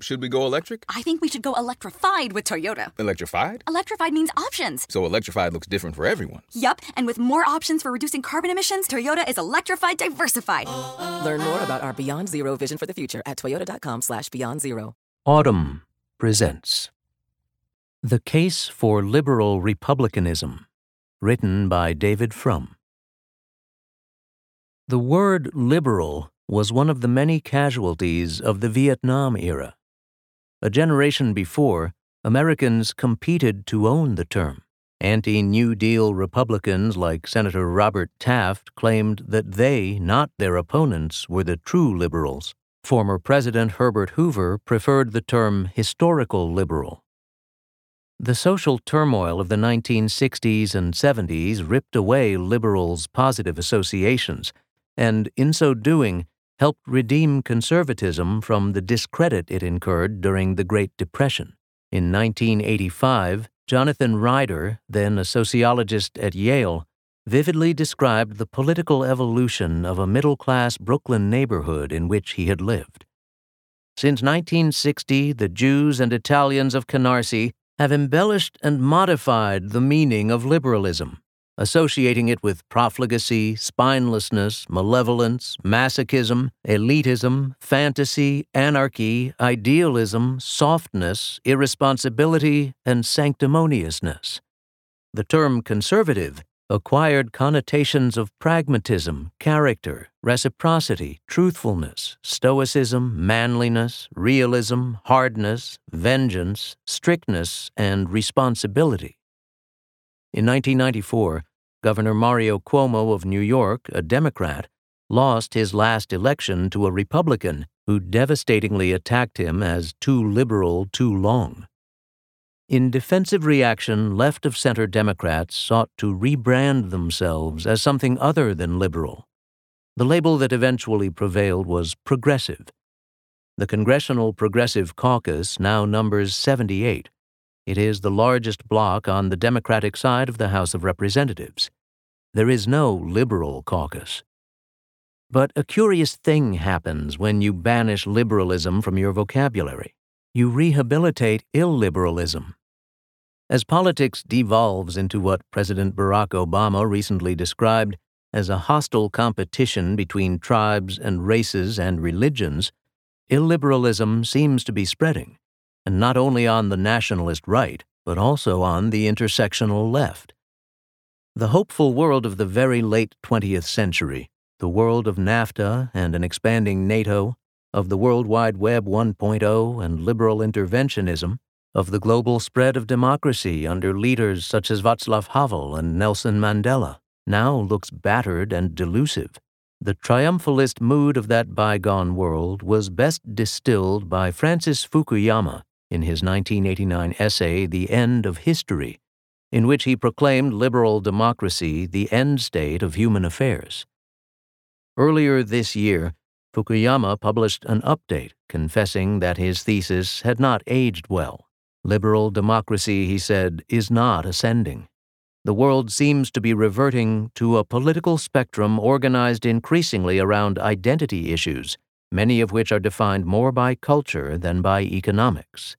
Should we go electric? I think we should go electrified with Toyota. Electrified? Electrified means options. So electrified looks different for everyone. Yup, and with more options for reducing carbon emissions, Toyota is electrified diversified. Learn more about our Beyond Zero vision for the future at toyota.com slash beyond zero. Audm presents The Case for Liberal Republicanism, written by David Frum. The word liberal was one of the many casualties of the Vietnam era. A generation before, Americans competed to own the term. Anti New Deal Republicans like Senator Robert Taft claimed that they, not their opponents, were the true liberals. Former President Herbert Hoover preferred the term historical liberal. The social turmoil of the 1960s and 70s ripped away liberals' positive associations, and in so doing, helped redeem conservatism from the discredit it incurred during the Great Depression. In 1985, Jonathan Rieder, then a sociologist at Yale, vividly described the political evolution of a middle class Brooklyn neighborhood in which he had lived. Since 1960, the Jews and Italians of Canarsie have embellished and modified the meaning of liberalism associating it with profligacy, spinelessness, malevolence, masochism, elitism, fantasy, anarchy, idealism, softness, irresponsibility, and sanctimoniousness. The term conservative acquired connotations of pragmatism, character, reciprocity, truthfulness, stoicism, manliness, realism, hardness, vengeance, strictness, and responsibility. In 1994, Governor Mario Cuomo of New York, a Democrat, lost his last election to a Republican who devastatingly attacked him as too liberal too long. In defensive reaction, left of center Democrats sought to rebrand themselves as something other than liberal. The label that eventually prevailed was progressive. The Congressional Progressive Caucus now numbers 78 it is the largest bloc on the Democratic side of the House of Representatives. There is no liberal caucus. But a curious thing happens when you banish liberalism from your vocabulary. You rehabilitate illiberalism. As politics devolves into what President Barack Obama recently described as a hostile competition between tribes and races and religions, illiberalism seems to be spreading and not only on the nationalist right, but also on the intersectional left. The hopeful world of the very late 20th century, the world of NAFTA and an expanding NATO, of the World Wide Web 1.0 and liberal interventionism, of the global spread of democracy under leaders such as Václav Havel and Nelson Mandela, now looks battered and delusive. The triumphalist mood of that bygone world was best distilled by Francis Fukuyama in his 1989 essay, The End of History, in which he proclaimed liberal democracy the end state of human affairs. Earlier this year, Fukuyama published an update confessing that his thesis had not aged well. Liberal democracy, he said, is not ascending. The world seems to be reverting to a political spectrum organized increasingly around identity issues many of which are defined more by culture than by economics.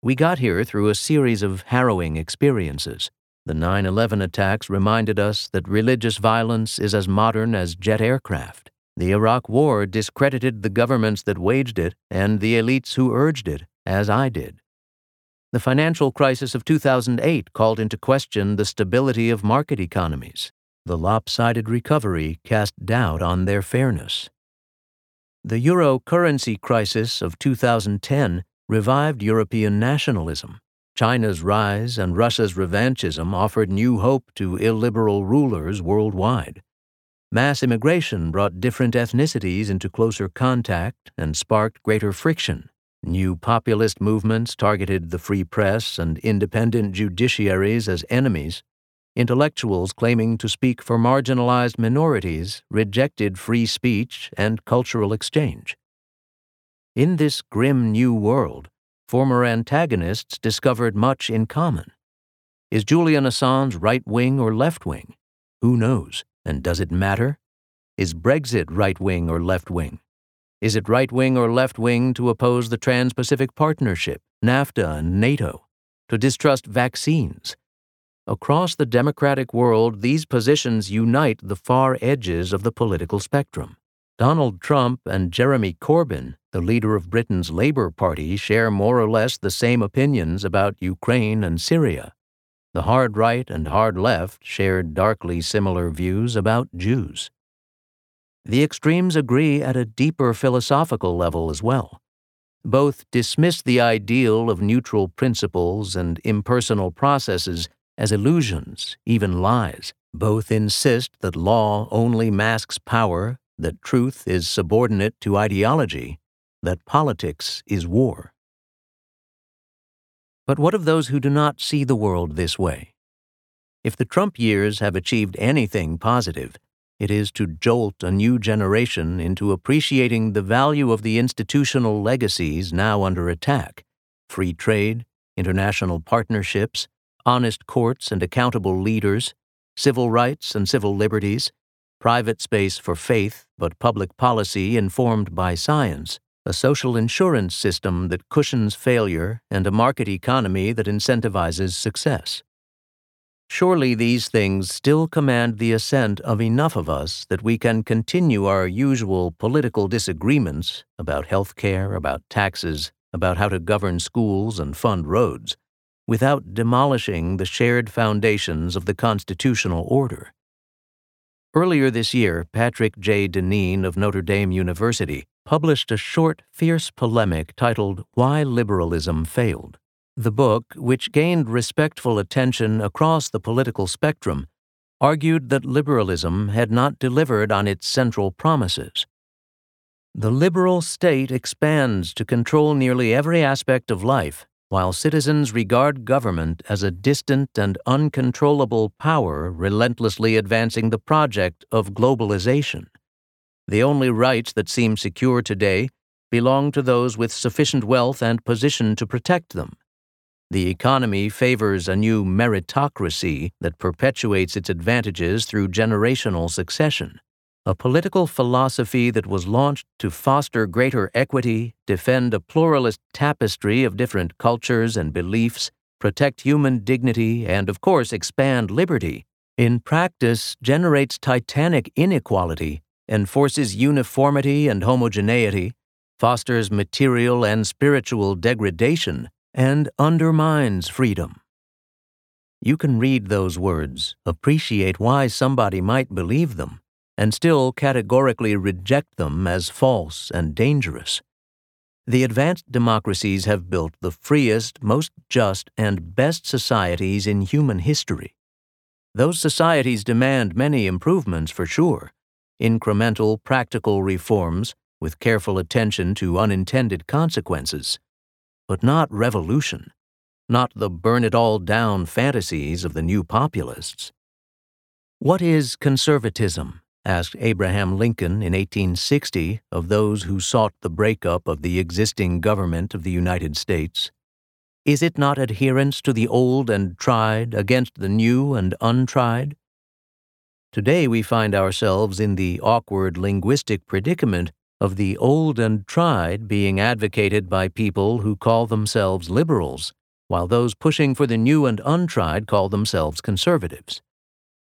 We got here through a series of harrowing experiences. The 9 11 attacks reminded us that religious violence is as modern as jet aircraft. The Iraq War discredited the governments that waged it and the elites who urged it, as I did. The financial crisis of 2008 called into question the stability of market economies. The lopsided recovery cast doubt on their fairness. The euro currency crisis of 2010 revived European nationalism. China's rise and Russia's revanchism offered new hope to illiberal rulers worldwide. Mass immigration brought different ethnicities into closer contact and sparked greater friction. New populist movements targeted the free press and independent judiciaries as enemies Intellectuals claiming to speak for marginalized minorities rejected free speech and cultural exchange. In this grim new world, former antagonists discovered much in common. Is Julian Assange right wing or left wing? Who knows? And does it matter? Is Brexit right wing or left wing? Is it right wing or left wing to oppose the Trans Pacific Partnership, NAFTA, and NATO? To distrust vaccines? Across the democratic world, these positions unite the far edges of the political spectrum. Donald Trump and Jeremy Corbyn, the leader of Britain's Labour Party, share more or less the same opinions about Ukraine and Syria. The hard right and hard left shared darkly similar views about Jews. The extremes agree at a deeper philosophical level as well. Both dismiss the ideal of neutral principles and impersonal processes as illusions, even lies. Both insist that law only masks power, that truth is subordinate to ideology, that politics is war. But what of those who do not see the world this way? If the Trump years have achieved anything positive, it is to jolt a new generation into appreciating the value of the institutional legacies now under attack free trade, international partnerships, honest courts and accountable leaders, civil rights and civil liberties, private space for faith but public policy informed by science, a social insurance system that cushions failure, and a market economy that incentivizes success. Surely these things still command the assent of enough of us that we can continue our usual political disagreements about health care, about taxes, about how to govern schools and fund roads, without demolishing the shared foundations of the constitutional order. Earlier this year, Patrick J. Deneen of Notre Dame University published a short, fierce polemic titled Why Liberalism Failed. The book, which gained respectful attention across the political spectrum, argued that liberalism had not delivered on its central promises. The liberal state expands to control nearly every aspect of life, while citizens regard government as a distant and uncontrollable power relentlessly advancing the project of globalization. The only rights that seem secure today belong to those with sufficient wealth and position to protect them. The economy favors a new meritocracy that perpetuates its advantages through generational succession, a political philosophy that was launched to foster greater equity, defend a pluralist tapestry of different cultures and beliefs, protect human dignity, and, of course, expand liberty, in practice generates titanic inequality, enforces uniformity and homogeneity, fosters material and spiritual degradation, and undermines freedom. You can read those words, appreciate why somebody might believe them, and still categorically reject them as false and dangerous. The advanced democracies have built the freest, most just, and best societies in human history. Those societies demand many improvements for sure incremental, practical reforms with careful attention to unintended consequences but not revolution, not the burn it all down fantasies of the new populists. What is conservatism? asked Abraham Lincoln in 1860 of those who sought the breakup of the existing government of the United States. Is it not adherence to the old and tried against the new and untried? Today we find ourselves in the awkward linguistic predicament of the old and tried being advocated by people who call themselves liberals, while those pushing for the new and untried call themselves conservatives.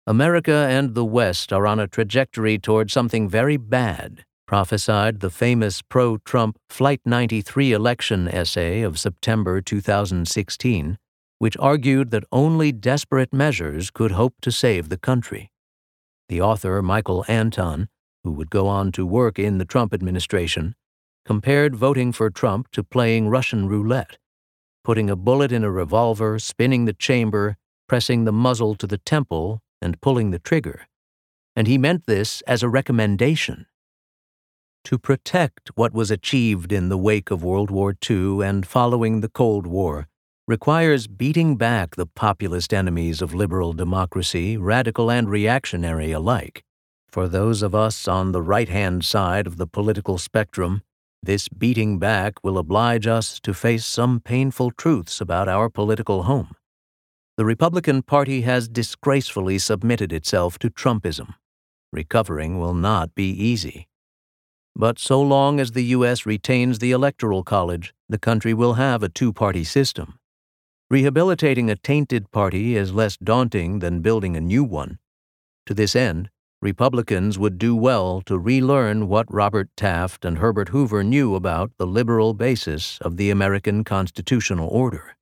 America and the West are on a trajectory toward something very bad, prophesied the famous pro Trump Flight 93 election essay of September 2016, which argued that only desperate measures could hope to save the country. The author, Michael Anton, who would go on to work in the Trump administration, compared voting for Trump to playing Russian roulette, putting a bullet in a revolver, spinning the chamber, pressing the muzzle to the temple, and pulling the trigger. And he meant this as a recommendation. To protect what was achieved in the wake of World War II and following the Cold War requires beating back the populist enemies of liberal democracy, radical and reactionary alike. For those of us on the right hand side of the political spectrum, this beating back will oblige us to face some painful truths about our political home. The Republican Party has disgracefully submitted itself to Trumpism. Recovering will not be easy. but so long as the U.S. retains the Electoral College, the country will have a two party system. Rehabilitating a tainted party is less daunting than building a new one. To this end, Republicans would do well to relearn what Robert Taft and Herbert Hoover knew about the liberal basis of the American constitutional order.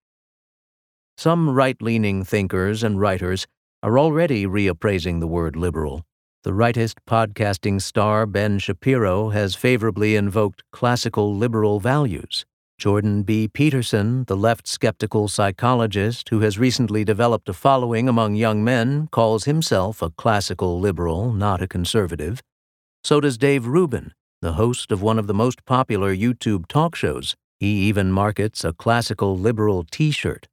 Some right leaning thinkers and writers are already reappraising the word liberal. The rightist podcasting star Ben Shapiro has favorably invoked classical liberal values. Jordan B. Peterson, the left skeptical psychologist who has recently developed a following among young men, calls himself a classical liberal, not a conservative. So does Dave Rubin, the host of one of the most popular YouTube talk shows. He even markets a classical liberal t shirt.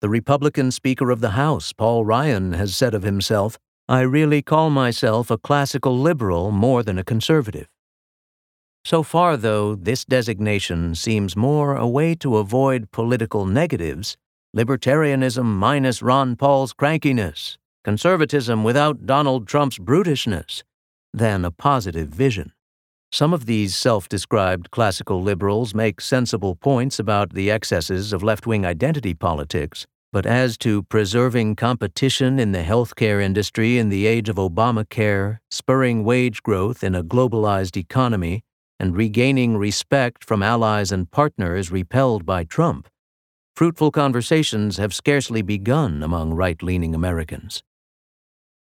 The Republican Speaker of the House, Paul Ryan, has said of himself, I really call myself a classical liberal more than a conservative. So far, though, this designation seems more a way to avoid political negatives libertarianism minus Ron Paul's crankiness, conservatism without Donald Trump's brutishness than a positive vision. Some of these self described classical liberals make sensible points about the excesses of left wing identity politics, but as to preserving competition in the healthcare industry in the age of Obamacare, spurring wage growth in a globalized economy, and regaining respect from allies and partners repelled by Trump, fruitful conversations have scarcely begun among right leaning Americans.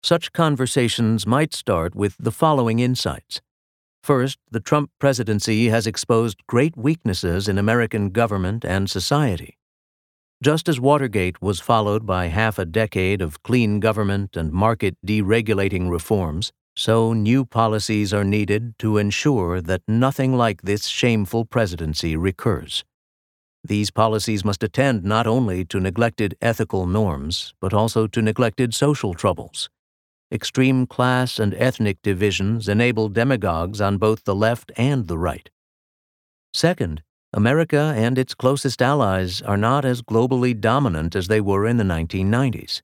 Such conversations might start with the following insights. First, the Trump presidency has exposed great weaknesses in American government and society. Just as Watergate was followed by half a decade of clean government and market deregulating reforms, so, new policies are needed to ensure that nothing like this shameful presidency recurs. These policies must attend not only to neglected ethical norms, but also to neglected social troubles. Extreme class and ethnic divisions enable demagogues on both the left and the right. Second, America and its closest allies are not as globally dominant as they were in the 1990s.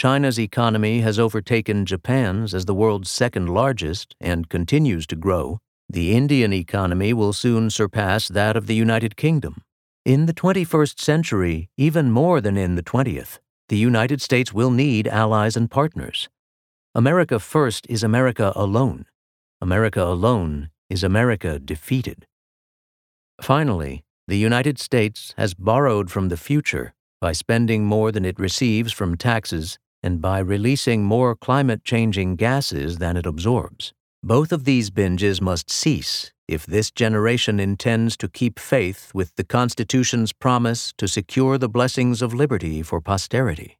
China's economy has overtaken Japan's as the world's second largest and continues to grow. The Indian economy will soon surpass that of the United Kingdom. In the 21st century, even more than in the 20th, the United States will need allies and partners. America first is America alone. America alone is America defeated. Finally, the United States has borrowed from the future by spending more than it receives from taxes and by releasing more climate changing gases than it absorbs. Both of these binges must cease if this generation intends to keep faith with the Constitution's promise to secure the blessings of liberty for posterity.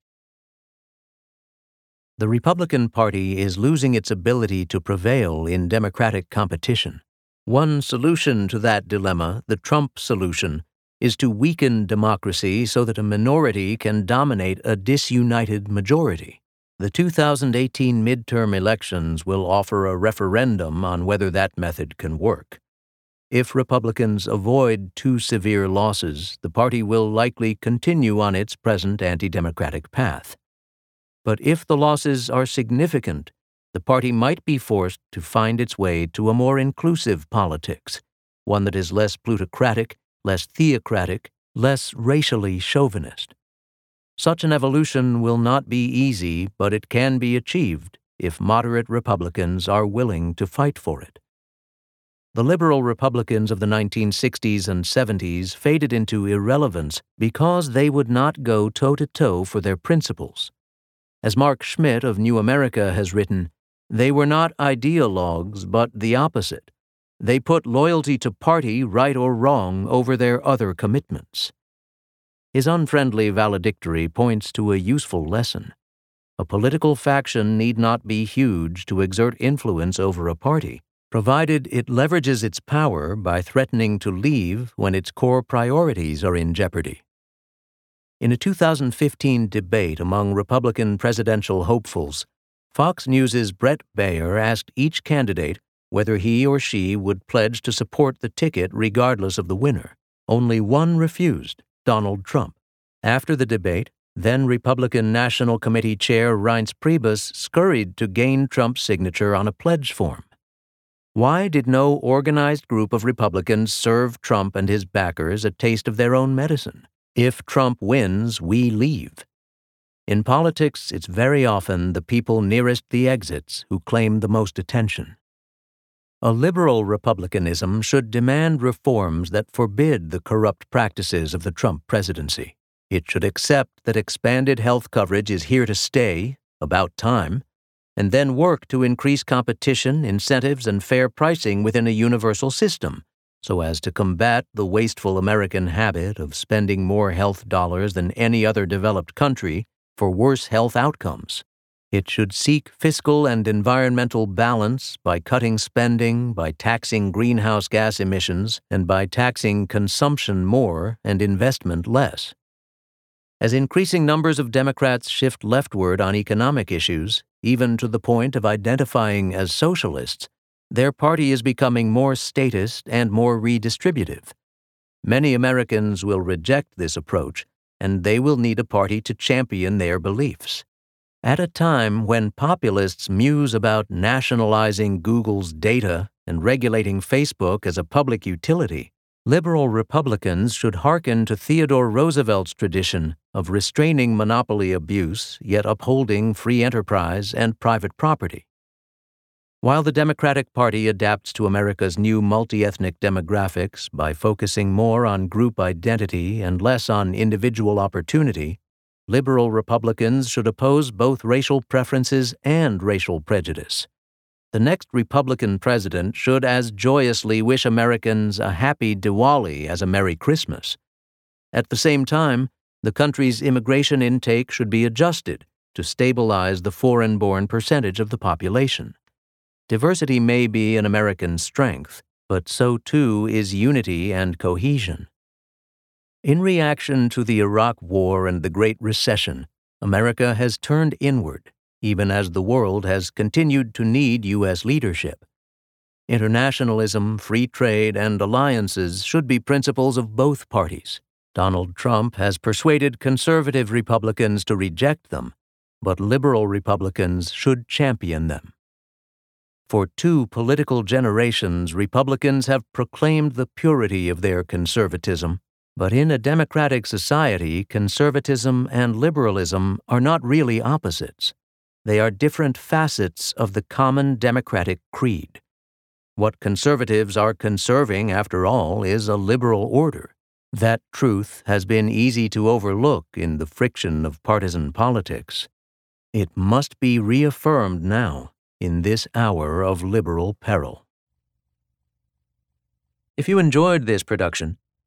The Republican Party is losing its ability to prevail in democratic competition. One solution to that dilemma, the Trump solution, is to weaken democracy so that a minority can dominate a disunited majority. The 2018 midterm elections will offer a referendum on whether that method can work. If Republicans avoid too severe losses, the party will likely continue on its present anti democratic path. But if the losses are significant, the party might be forced to find its way to a more inclusive politics, one that is less plutocratic less theocratic, less racially chauvinist. Such an evolution will not be easy, but it can be achieved if moderate Republicans are willing to fight for it. The liberal Republicans of the 1960s and 70s faded into irrelevance because they would not go toe to toe for their principles. As Mark Schmitt of New America has written, they were not ideologues, but the opposite. They put loyalty to party, right or wrong, over their other commitments. His unfriendly valedictory points to a useful lesson. A political faction need not be huge to exert influence over a party, provided it leverages its power by threatening to leave when its core priorities are in jeopardy. In a 2015 debate among Republican presidential hopefuls, Fox News's Bret Baier asked each candidate whether he or she would pledge to support the ticket regardless of the winner. Only one refused Donald Trump. After the debate, then Republican National Committee Chair Reince Priebus scurried to gain Trump's signature on a pledge form. Why did no organized group of Republicans serve Trump and his backers a taste of their own medicine? If Trump wins, we leave. In politics, it's very often the people nearest the exits who claim the most attention. A liberal republicanism should demand reforms that forbid the corrupt practices of the Trump presidency. It should accept that expanded health coverage is here to stay, about time, and then work to increase competition, incentives, and fair pricing within a universal system so as to combat the wasteful American habit of spending more health dollars than any other developed country for worse health outcomes. It should seek fiscal and environmental balance by cutting spending, by taxing greenhouse gas emissions, and by taxing consumption more and investment less. As increasing numbers of Democrats shift leftward on economic issues, even to the point of identifying as socialists, their party is becoming more statist and more redistributive. Many Americans will reject this approach, and they will need a party to champion their beliefs. At a time when populists muse about nationalizing Google's data and regulating Facebook as a public utility, liberal Republicans should hearken to Theodore Roosevelt's tradition of restraining monopoly abuse yet upholding free enterprise and private property. While the Democratic Party adapts to America's new multi ethnic demographics by focusing more on group identity and less on individual opportunity, liberal Republicans should oppose both racial preferences and racial prejudice. The next Republican president should as joyously wish Americans a happy Diwali as a Merry Christmas. At the same time, the country's immigration intake should be adjusted to stabilize the foreign born percentage of the population. Diversity may be an American strength, but so too is unity and cohesion. In reaction to the Iraq War and the Great Recession, America has turned inward, even as the world has continued to need U.S. leadership. Internationalism, free trade, and alliances should be principles of both parties. Donald Trump has persuaded conservative Republicans to reject them, but liberal Republicans should champion them. For two political generations, Republicans have proclaimed the purity of their conservatism. But in a democratic society, conservatism and liberalism are not really opposites. They are different facets of the common democratic creed. What conservatives are conserving, after all, is a liberal order. That truth has been easy to overlook in the friction of partisan politics. It must be reaffirmed now in this hour of liberal peril. If you enjoyed this production,